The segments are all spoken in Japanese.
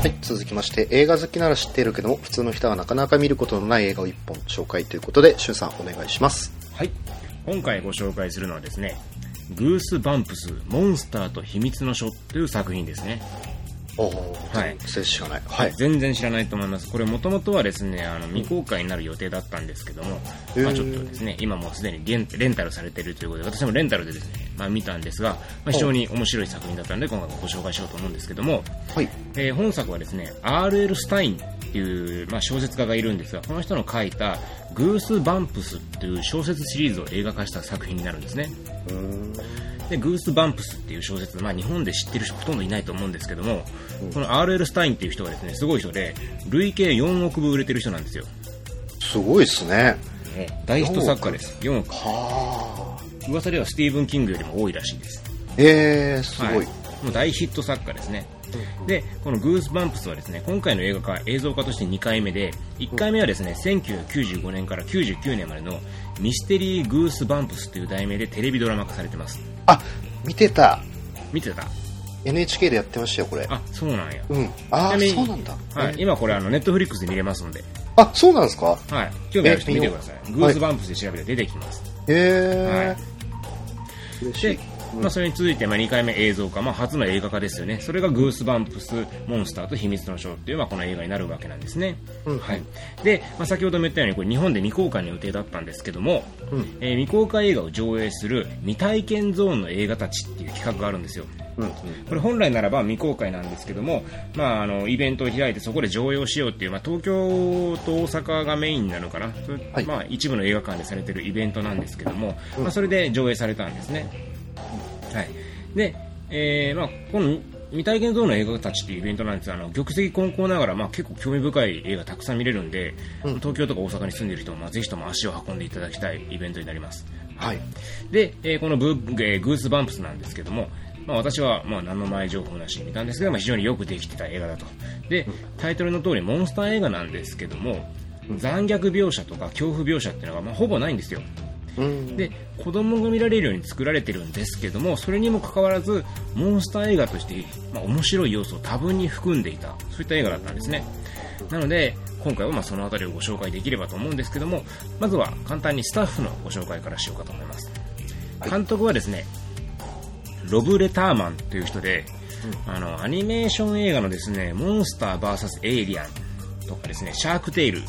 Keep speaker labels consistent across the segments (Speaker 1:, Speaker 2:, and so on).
Speaker 1: はい、続きまして、映画好きなら知っているけども、普通の人はなかなか見ることのない映画を一本紹介ということで、しゅんさんお願いします。
Speaker 2: はい今回ご紹介するのはですねグースバンプスモンスターと秘密の書という作品ですね
Speaker 1: おお、
Speaker 2: はい
Speaker 1: 全然知らない。はい。
Speaker 2: 全然知らないと思いますこれもともとはですねあの未公開になる予定だったんですけども、まあ、ちょっとですね今もうすでにレンタルされているということで私もレンタルでですね、まあ、見たんですが、まあ、非常に面白い作品だったので今回ご紹介しようと思うんですけども、
Speaker 1: はい。
Speaker 2: えー本作はですね R.L. スタインっていう、まあ、小説家がいるんですがこの人の書いた「グース・バンプス」っていう小説シリーズを映画化した作品になるんですね。でグース・バンプスっていう小説、まあ、日本で知ってる人ほとんどいないと思うんですけども、この R.L. スタインっていう人がですねすごい人で累計4億部売れてる人なんですよ、
Speaker 1: すごいっすね。
Speaker 2: 大ヒット作家です4億
Speaker 1: はあ。
Speaker 2: 噂ではスティーブン・キングよりも多いらしいです。
Speaker 1: えー、すごい。
Speaker 2: はい。もう大ヒット作家ですね、でこのグースバンプスはですね今回の映画化映像化として2回目で1回目はですね1995年から99年までのミステリーグースバンプスという題名でテレビドラマ化されてます。
Speaker 1: あ、見てた。
Speaker 2: 見てた
Speaker 1: ？NHK でやってましたよ、これ。
Speaker 2: あそうなんや、
Speaker 1: うん。ああ、そうなんだ。
Speaker 2: はい、今これあのネットフリックスで見れますので、
Speaker 1: あ、そうなんですか？
Speaker 2: はい、興味ある人
Speaker 1: え
Speaker 2: 見てください。グースバンプスで調べて出てきます、
Speaker 1: へえ
Speaker 2: はい
Speaker 1: 嬉しい
Speaker 2: で。まあ、それに続いて、まあ、2回目映像化、まあ、初の映画化ですよね。それがグースバンプス、モンスターと秘密のショーっていう、まあ、この映画になるわけなんですね。
Speaker 1: うん
Speaker 2: はい。で、まあ、先ほども言ったように、これ日本で未公開の予定だったんですけども、
Speaker 1: うん
Speaker 2: えー未公開映画を上映する未体験ゾーンの映画たちっていう企画があるんですよ。
Speaker 1: うんうん。
Speaker 2: これ本来ならば未公開なんですけども、まあ、あのイベントを開いてそこで上映をしようっていう、まあ、東京と大阪がメインになるのかな、
Speaker 1: はい
Speaker 2: まあ、一部の映画館でされてるイベントなんですけども、まあ、それで上映されたんですね。はい、で、えーまあ、この未体験ゾーンの映画たちっていうイベントなんですがあの玉石混交ながら、まあ、結構興味深い映画たくさん見れるんで、東京とか大阪に住んでいる人も、まあ、ぜひとも足を運んでいただきたいイベントになります。
Speaker 1: はい。
Speaker 2: で、えーこのブー、えーグースバンプスなんですけども、まあ、私はまあ何の前情報なしに見たんですけど、まあ、非常によくできてた映画だとでタイトルの通りモンスター映画なんですけども残虐描写とか恐怖描写っていうのがまあほぼないんですよ
Speaker 1: うん。
Speaker 2: で子供が見られるように作られてるんですけどもそれにもかかわらずモンスター映画として、まあ、面白い要素を多分に含んでいたそういった映画だったんですね。なので今回はまあその辺りをご紹介できればと思うんですけどもまずは簡単にスタッフのご紹介からしようかと思います。監督はですねロブ・レターマンという人で、あのアニメーション映画のですねモンスター VS エイリアンとかですねシャークテイル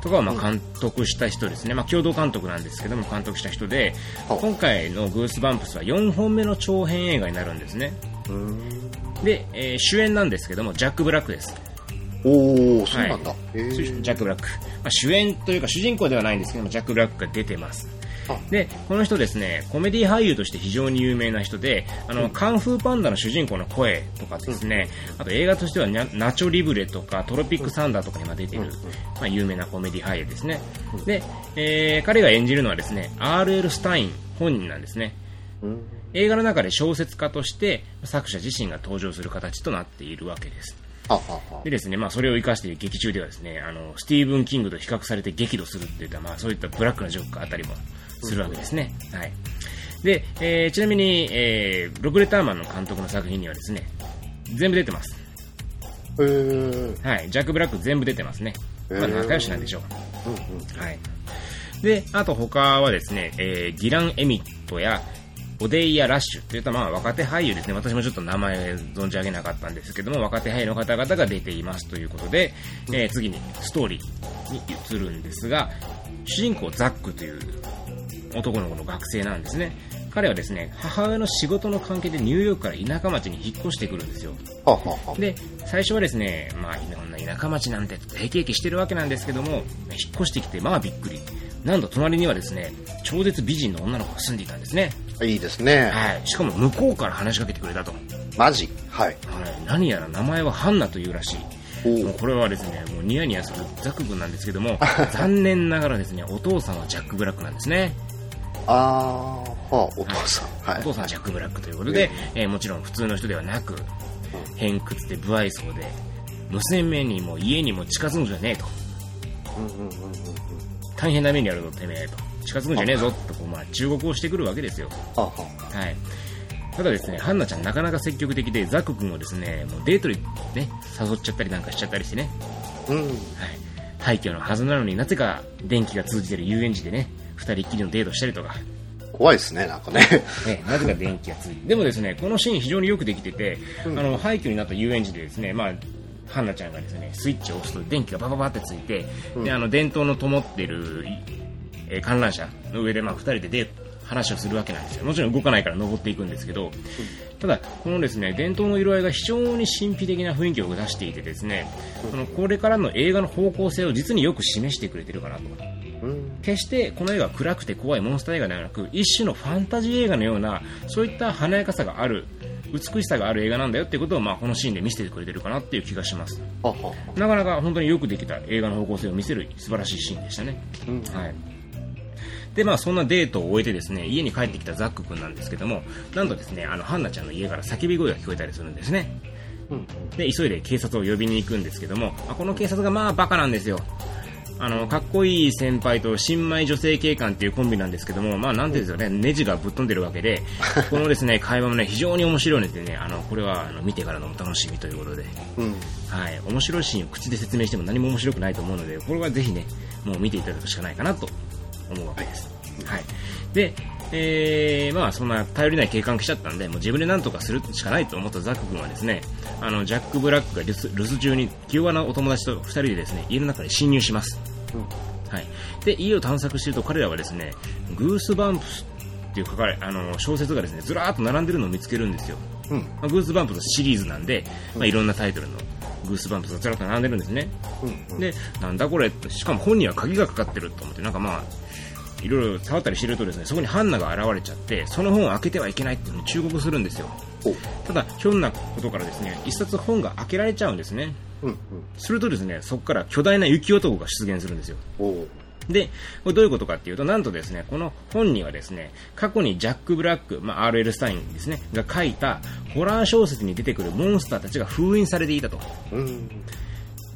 Speaker 2: とかをまあ監督した人ですね、まあ、共同監督なんですけども監督した人で
Speaker 1: はい
Speaker 2: 今回の「グースバンプス」は4本目の長編映画になるんですね。
Speaker 1: うん。
Speaker 2: で、えー主演なんですけどもジャック・ブラックです。
Speaker 1: おお、そうなんだ。
Speaker 2: は
Speaker 1: へえ
Speaker 2: ジャック・ブラック、まあ、主演というか主人公ではないんですけどもジャック・ブラックが出てます。
Speaker 1: あ
Speaker 2: でこの人ですねコメディ俳優として非常に有名な人であの、カンフーパンダの主人公の声とかですね、あと映画としてはナナチョ・リブレとかトロピック・サンダーとかにま出ている、まあ、有名なコメディ俳優ですね、で、えー彼が演じるのはですね R.L. スタイン本人なんですね。
Speaker 1: うん。
Speaker 2: 映画の中で小説家として作者自身が登場する形となっているわけです。でですね、まあ、それを生かして劇中ではですね、あの、スティーブン・キングと比較されて激怒するっていった、まあ、そういったブラックなジョークがあったりもするわけですね。はい。で、えーちなみに、えーロブレターマンの監督の作品にはですね、全部出てます。
Speaker 1: へえ。
Speaker 2: はい。ジャック・ブラック全部出てますね。まあ、仲良しなんでしょう。
Speaker 1: うんうん。
Speaker 2: はい。で、あと他はですね、えーディラン・エミットや、オデイヤ・ラッシュといったまあ若手俳優ですね。私もちょっと名前存じ上げなかったんですけども、若手俳優の方々が出ていますということで、えー次にストーリーに移るんですが、主人公ザックという男の子の学生なんですね。彼はですね、母親の仕事の関係でニューヨークから田舎町に引っ越してくるんですよ。で、最初はですね、まあ、いろんな田舎町なんて平気してるわけなんですけども、引っ越してきて、まあびっくり。なんと隣にはですね、超絶美人の女の子が住んでいたんですね。
Speaker 1: あ。いいですね。
Speaker 2: はい。しかも向こうから話しかけてくれたと。はい。
Speaker 1: マジ？はい。
Speaker 2: 何やら名前はハンナというらしい。
Speaker 1: お
Speaker 2: もうこれはですね、もうニヤニヤするザク君なんですけども、残念ながらですね、お父さんはジャック・ブラックなんですね。
Speaker 1: あー、はあ、お父さん。はい。
Speaker 2: お父さんはジャック・ブラックということで、えーもちろん普通の人ではなく、偏屈で不愛想で、娘にも家にも近づくんじゃねえと。
Speaker 1: うんうんうんうん
Speaker 2: 大変な目にあるぞ、てめえと。近づくんじゃねえぞとこう、まあ、忠告をしてくるわけですよ。
Speaker 1: は
Speaker 2: い。ただですね、ハンナちゃんなかなか積極的で、ザック君をですね、もうデートにね、誘っちゃったりなんかしちゃったりしてね、
Speaker 1: うん。
Speaker 2: はい。廃墟のはずなのになぜか電気が通じてる遊園地でね、二人っきりのデートしたりとか、
Speaker 1: 怖いですね、なんかね。
Speaker 2: ね、なぜか電気がついて。でもですね、このシーン非常によくできてて、
Speaker 1: うん
Speaker 2: あの、廃墟になった遊園地でですね、まあ、ハンナちゃんがですね、スイッチを押すと電気がバババってついて、
Speaker 1: うん
Speaker 2: で、あの、電灯の灯ってる、いえー観覧車の上で、まあ、二人でデート、話をするわけなんですよ。もちろん動かないから登っていくんですけど、ただ、このですね、伝統の色合いが非常に神秘的な雰囲気を出していてですね、そのこれからの映画の方向性を実によく示してくれてるかなと。
Speaker 1: うん。
Speaker 2: 決してこの映画は暗くて怖いモンスター映画ではなく一種のファンタジー映画のようなそういった華やかさがある美しさがある映画なんだよっていうことを、まあ、このシーンで見せてくれてるかなっていう気がします。なかなか本当によくできた映画の方向性を見せる素晴らしいシーンでしたね、
Speaker 1: うん。
Speaker 2: はいでまあ、そんなデートを終えてですね家に帰ってきたザック君なんですけどもなんとですねあのハンナちゃんの家から叫び声が聞こえたりするんですね
Speaker 1: うん。
Speaker 2: で急いで警察を呼びに行くんですけども、まあこの警察がまあバカなんですよあのかっこいい先輩と新米女性警官っていうコンビなんですけども、まあ、なんていうんですかね、ネジがぶっ飛んでるわけで、このですね会話もね非常に面白いのでね、あのこれはあの見てからのお楽しみということで、
Speaker 1: うん。
Speaker 2: はい、面白いシーンを口で説明しても何も面白くないと思うので、これはぜひね、もう見ていただくしかないかなと思うわけです。はい。で、えー、まあそんな頼りない警官来ちゃったんで、もう自分で何とかするしかないと思ったザック君はですね、あの、ジャック・ブラックが留守中に、気弱なお友達と二人でですね、家の中に侵入します。はい。で、家を探索していると彼らはですね、グースバンプスっていう書かれ、あの、小説がですね、ずらーっと並んでるのを見つけるんですよ。
Speaker 1: うん。
Speaker 2: まあ、グースバンプスシリーズなんで、まあ、いろんなタイトルのグースバンプスがずらっと並んでるんですね。
Speaker 1: うん。
Speaker 2: で、なんだこれしかも本には鍵がかかってると思って、なんかまあ、いろいろ触ったりしてるとですね、そこにハンナが現れちゃって、その本を開けてはいけないっていうのに忠告するんですよ。
Speaker 1: お
Speaker 2: ただ、ひょんなことからですね、一冊本が開けられちゃうんですね。
Speaker 1: うん。うん。
Speaker 2: するとですね、そこから巨大な雪男が出現するんですよ。で、これどういうことかっていうと、なんとですね、この本にはですね、過去にジャック・ブラック、まあ、R.L. スタインですね、が書いたホラー小説に出てくるモンスターたちが封印されていたと。
Speaker 1: うん。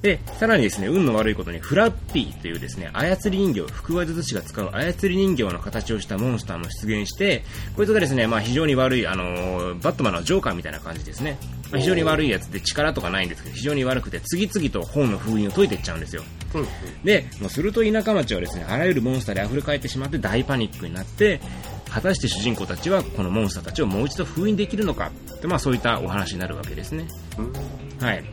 Speaker 2: で、さらにですね、運の悪いことにフラッピーというですね、操り人形、福和術師が使う操り人形の形をしたモンスターも出現して、こいつがですね、まあ非常に悪い、あのーバットマンのジョーカーみたいな感じですね。まあ、非常に悪いやつで力とかないんですけど、非常に悪くて、次々と本の封印を解いていっちゃうんですよ。
Speaker 1: うん。
Speaker 2: で、もうすると田舎町はですね、あらゆるモンスターで溢れ返ってしまって大パニックになって、果たして主人公たちはこのモンスターたちをもう一度封印できるのかって、まあそういったお話になるわけですね。
Speaker 1: うん。
Speaker 2: はい。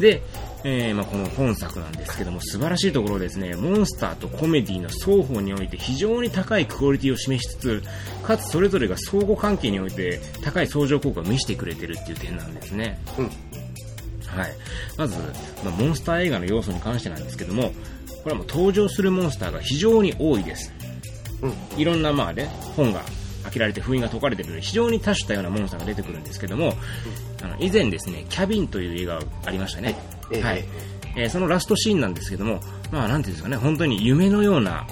Speaker 2: で、えーまあ、この本作なんですけども、素晴らしいところですね、モンスターとコメディの双方において非常に高いクオリティを示しつつ、かつそれぞれが相互関係において高い相乗効果を見せてくれてるっていう点なんですね。
Speaker 1: うん。
Speaker 2: はい。まず、まあ、モンスター映画の要素に関してなんですけども、これはもう登場するモンスターが非常に多いです。
Speaker 1: うん。
Speaker 2: いろんなまあね、本が開けられて封印が解かれているので、非常に多種多様なモンスターが出てくるんですけども、あの以前ですね、キャビンという映画がありましたね。
Speaker 1: ええ
Speaker 2: はい。えーそのラストシーンなんですけども、まあなんていうんですかね、本当に夢のような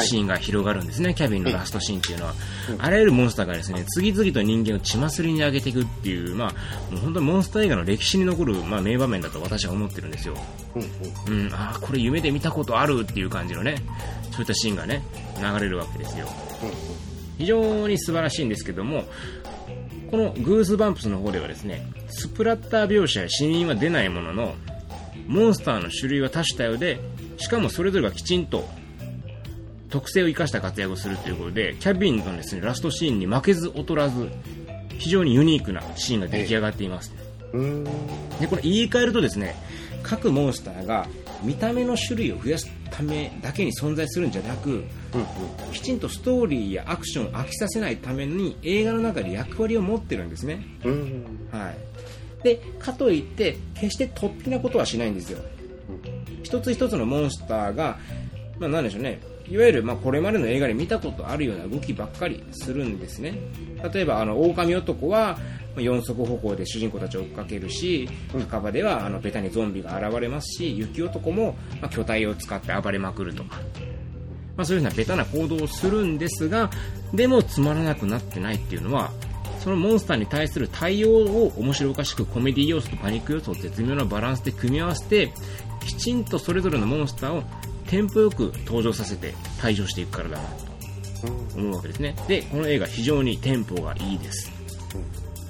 Speaker 2: シーンが広がるんですね、キャビンのラストシーンっていうのは。あらゆるモンスターがですね、次々と人間を血祭りに上げていくっていう、まあ、もう本当にモンスター映画の歴史に残る、まあ、名場面だと私は思ってるんですよ。
Speaker 1: うん。うん。
Speaker 2: うん、ああ、これ夢で見たことあるっていう感じのね、そういったシーンがね、流れるわけですよ。非常に素晴らしいんですけども、このグースバンプスの方ではですね、スプラッター描写や死人は出ないものの、モンスターの種類は多種多様で、しかもそれぞれがきちんと特性を生かした活躍をするということで、キャビンのですね、ラストシーンに負けず劣らず、非常にユニークなシーンが出来上がっています。
Speaker 1: うん。
Speaker 2: で、これ言い換えるとですね、各モンスターが見た目の種類を増やすためだけに存在するんじゃなく、
Speaker 1: うん。
Speaker 2: きちんとストーリーやアクションを飽きさせないために映画の中で役割を持ってるんですね。
Speaker 1: うん。
Speaker 2: はい。で、かといって、決して突飛なことはしないんですよ。一つ一つのモンスターが、まあなんでしょうね、いわゆるまあこれまでの映画で見たことあるような動きばっかりするんですね。例えば、あの、狼男は、まあ四足歩行で主人公たちを追っかけるし、墓場ではあのベタにゾンビが現れますし、雪男もまあ巨体を使って暴れまくるとか、まあ、そういうふうなベタな行動をするんですが、でもつまらなくなってないっていうのは、そのモンスターに対する対応を面白おかしくコメディ要素とパニック要素を絶妙なバランスで組み合わせて、きちんとそれぞれのモンスターをテンポよく登場させて退場していくからだなと思うわけですね。で、この映画非常にテンポがいいです。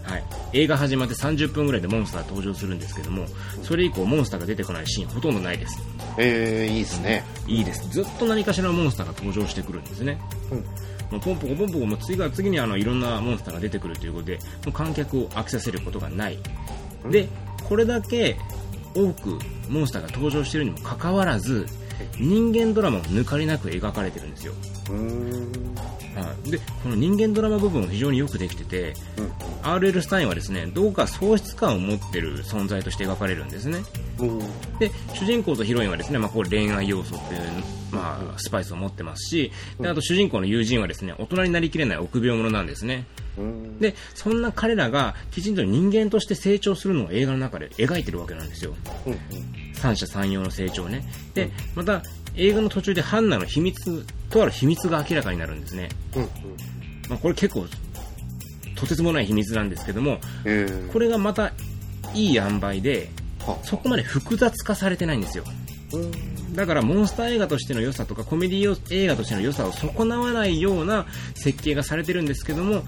Speaker 2: はい、映画始まって30分ぐらいでモンスター登場するんですけどもそれ以降モンスターが出てこないシーンほとんどないです。
Speaker 1: えー、いいですね。
Speaker 2: いいです。ずっと何かしらのモンスターが登場してくるんですね。
Speaker 1: うん。
Speaker 2: もうポンポコポンポコもう次から次にあのいろんなモンスターが出てくるということでもう観客を飽きさせることがない。でこれだけ多くモンスターが登場しているにもかかわらず人間ドラマも抜かりなく描かれてるんですよ。はい、でこの人間ドラマ部分も非常によくできてて R.L. スタインはですねどこか喪失感を持ってる存在として描かれるんですね
Speaker 1: うん。
Speaker 2: で主人公とヒロインはですね、まあ、これ恋愛要素っていう、まあ、スパイスを持ってますしであと主人公の友人はですね大人になりきれない臆病者なんですね
Speaker 1: うん。
Speaker 2: でそんな彼らがきちんと人間として成長するのを映画の中で描いてるわけなんですよ
Speaker 1: うん。
Speaker 2: 三者三様の成長ね。でまた映画の途中でハンナの秘密とある秘密が明らかになるんですね、
Speaker 1: うん。
Speaker 2: まあ、これ結構とてつもない秘密なんですけども
Speaker 1: えー、
Speaker 2: これがまたいい塩梅で
Speaker 1: は。
Speaker 2: そこまで複雑化されてないんですよ。
Speaker 1: うん。
Speaker 2: だからモンスター映画としての良さとかコメディ映画としての良さを損なわないような設計がされてるんですけども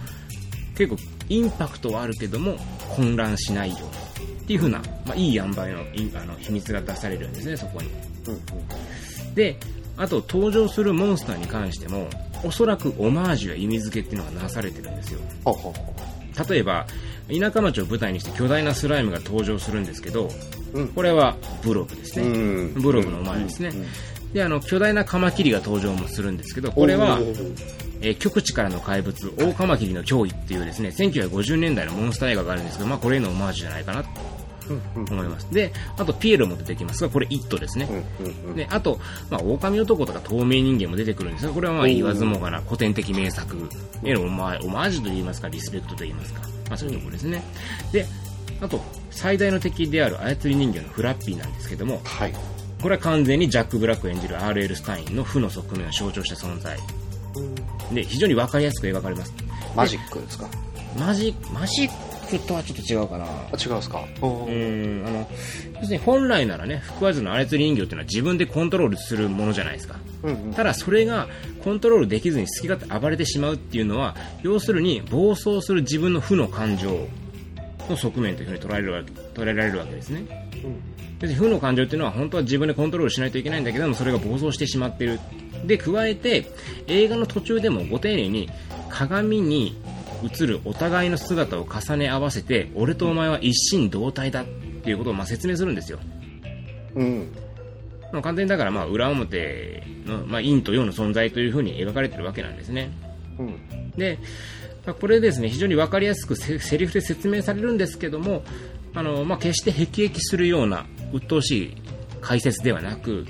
Speaker 2: 結構インパクトはあるけども混乱しないようなっていう風な、まあ、いい塩梅のいあの秘密が出されるんですねそこに
Speaker 1: うん。
Speaker 2: であと登場するモンスターに関してもおそらくオマージュや意味付けっていうのがなされてるんですよ。例えば田舎町を舞台にして巨大なスライムが登場するんですけど
Speaker 1: うん。
Speaker 2: これはブログですね、
Speaker 1: うん
Speaker 2: ブログのオマージュですね、
Speaker 1: うんうん
Speaker 2: であの巨大なカマキリが登場もするんですけどこれはえー極地からの怪物オオカマキリの脅威っていうですね1950年代のモンスター映画があるんですけど、まあ、これへのオマージュじゃないかな。思います。であとピエロも出てきますがこれ「イット!」ですね。であと、まあ、狼男とか透明人間も出てくるんですがこれはまあ言わずもがな古典的名作。へのオマージュといいますかリスペクトといいますか、まあ、そういうところですね。であと最大の敵である操り人形のフラッピーなんですけども
Speaker 1: はい。
Speaker 2: これは完全にジャック・ブラック演じる R.L. スタインの負の側面を象徴した存在。で非常に分かりやすく描かれます。
Speaker 1: マジックですか？
Speaker 2: マジマジックとはちょっと違うかな。
Speaker 1: あ、違うんですか？
Speaker 2: うーん。あの要するに本来ならね腹話術の操り人形っていうのは自分でコントロールするものじゃないですか。
Speaker 1: うんうん。
Speaker 2: ただそれがコントロールできずに好き勝手暴れてしまうっていうのは要するに暴走する自分の負の感情の側面というふうに捉えるわけ捉えられるわけですね。要するに負の感情っていうのは本当は自分でコントロールしないといけないんだけどもそれが暴走してしまっている。で加えて映画の途中でもご丁寧に鏡に映るお互いの姿を重ね合わせて俺とお前は一心同体だっていうことをまあ説明するんですよ
Speaker 1: うん。
Speaker 2: まあ、完全にだからまあ裏表の、まあ、陰と陽の存在というふうに描かれてるわけなんですね
Speaker 1: うん。
Speaker 2: で、まあこれですね非常に分かりやすくせセリフで説明されるんですけどもあの、まあ、決して辟易するような鬱陶しい解説ではなく、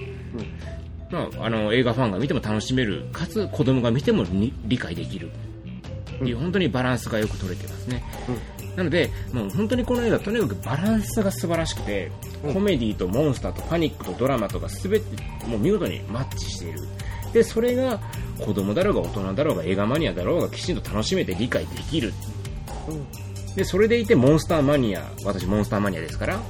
Speaker 2: まあ、あの映画ファンが見ても楽しめるかつ子供が見てもに理解できるっていう本当にバランスがよく取れてますね、なのでもう本当にこの映画とにかくバランスが素晴らしくて、コメディとモンスターとパニックとドラマとか全てもう見事にマッチしている。でそれが子供だろうが大人だろうが映画マニアだろうがきちんと楽しめて理解できる。でそれでいてモンスターマニア私モンスターマニアですから、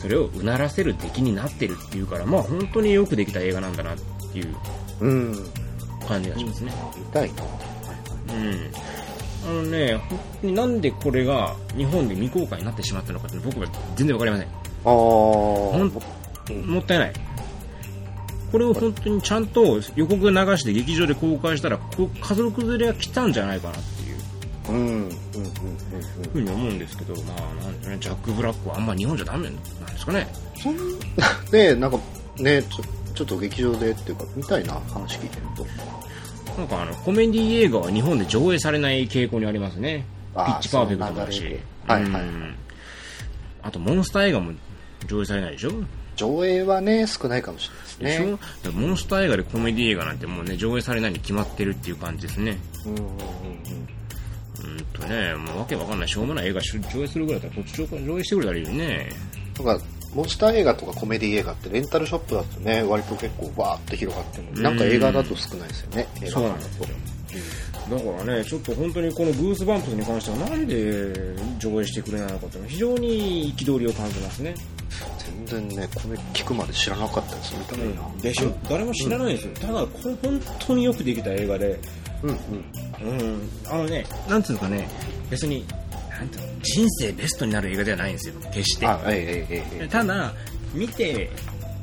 Speaker 2: それをうならせる敵になってるっていうからまあ本当によくできた映画なんだなっていう
Speaker 1: うん。
Speaker 2: 感じがしますね、
Speaker 1: 見たい。な。
Speaker 2: うんあのね、本当になんでこれが日本で未公開になってしまったのかって僕は全然わかりません。
Speaker 1: ああ。
Speaker 2: もったいない。これを本当にちゃんと予告流して劇場で公開したら、家族連れが来たんじゃないかなっていう
Speaker 1: うん。うん。うん。うん。
Speaker 2: ふうに思うんですけど、まあ、なんでね、ジャック・ブラックはあんま日本じゃダメなんですかね。
Speaker 1: そんねなんか、ねちょ、ちょっと劇場でっていうか、見たいな、話聞いてると。
Speaker 2: なんかあの、コメディ映画は日本で上映されない傾向にありますね。ピッチパーフェクトもだし
Speaker 1: その流れで。はいはい
Speaker 2: うんあと、モンスター映画も上映されないでしょ？
Speaker 1: 上映はね、少ないかもしれないですね。
Speaker 2: でしょ？モンスター映画でコメディ映画なんてもうね、上映されないに決まってるっていう感じですね。
Speaker 1: うんうんうん
Speaker 2: うんとね、もうわけわかんないしょうもない映画し上映するぐらいだったらこっち上映してくれたらいいよね。
Speaker 1: うん。なんか、モンスター映画とかコメディ映画ってレンタルショップだとね、割と結構バーって広がってるのに、なんか映画だと少ないですよね。映画
Speaker 2: そうなんですよ。だからね、ちょっと本当にこのブースバンプスに関してはなんで上映してくれないのかっていうのは非常に憤りを感じますね。
Speaker 1: 全然ね、これ聞くまで知らなかったです、見たいな。
Speaker 2: でしょ？誰も知らないですよ。ただこれ本当によくできた映画で、
Speaker 1: うんうん。
Speaker 2: うん、あのね、なんつうのかね、別に、なんていうの人生ベストになる映画ではないんですよ決して
Speaker 1: あ、ええええええ
Speaker 2: ただ見て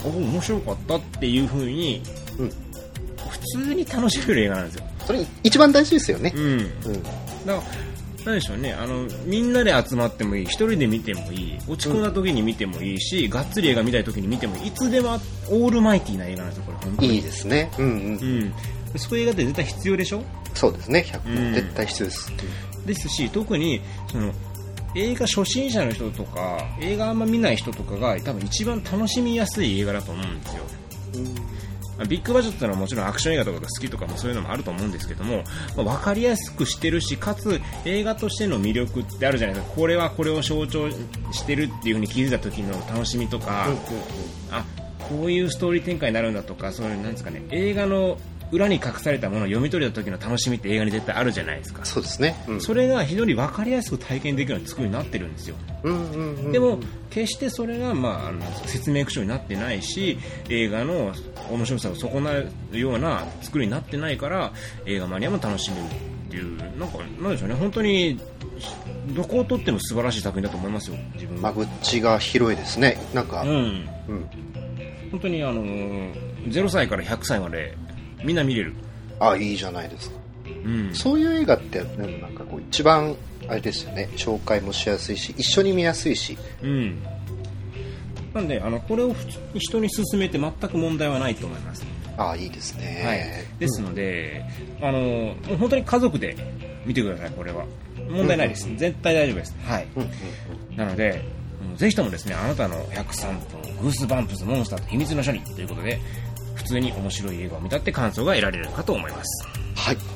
Speaker 2: お面白かったっていう風に
Speaker 1: うん。
Speaker 2: 普通に楽しめる映画なんですよ
Speaker 1: それ一番大事ですよね
Speaker 2: う。ん
Speaker 1: うん。
Speaker 2: だからなんでしょうねあのみんなで集まってもいい一人で見てもいい落ち込んだ時に見てもいいし、がっつり映画見たい時に見てもいいいつでもオールマイティーな映画なんですよこれ本当に
Speaker 1: いいですね。うんうん。
Speaker 2: うんそういう映画って絶対必要でしょ？
Speaker 1: そうですね。100
Speaker 2: うん
Speaker 1: 絶対必要です。
Speaker 2: ですし特にその映画初心者の人とか映画あんま見ない人とかが多分一番楽しみやすい映画だと思うんですよ。ビッグバジェットのはもちろんアクション映画とかが好きとかもそういうのもあると思うんですけども、まあ、分かりやすくしてるしかつ映画としての魅力ってあるじゃないですか。これはこれを象徴してるっていう風に気づいた時の楽しみとか、あこういうストーリー展開になるんだとかそういうなんですかね映画の裏に隠されたものを読み取れた時の楽しみって映画に絶対あるじゃないですか
Speaker 1: そうですね。うん。
Speaker 2: それが非常に分かりやすく体験できるような作りになってるんですよ
Speaker 1: うんうんうん。
Speaker 2: でも決してそれが、まあ、あの説明口調になってないし映画の面白さを損なうような作りになってないから映画マニアも楽しめるっていうなんかなんでしょうね本当にどこを撮っても素晴らしい作品だと思いますよ自分は
Speaker 1: 間口が広いですね。なんか、
Speaker 2: うん
Speaker 1: うん。
Speaker 2: 本当にあの0歳から100歳までみんな見れる、
Speaker 1: あ、いいじゃないですか。
Speaker 2: うん、
Speaker 1: そういう映画って、なんかこう、一番、あれですよね、紹介もしやすいし、一緒に見やすいし、
Speaker 2: うんなんであのこれを普通に人に勧めて全く問題はないと思います
Speaker 1: ああ、いいです
Speaker 2: はい
Speaker 1: ね。、
Speaker 2: ですので、あのもう本当に家族で見てください、これは。問題ないです。絶対大丈夫です。はい。
Speaker 1: うんうん
Speaker 2: なので、ぜひともですね、あなたの103分、グースバンプス、モンスターと秘密の処理ということで、普通に面白い映画を見たって感想が得られるかと思います。
Speaker 1: はい。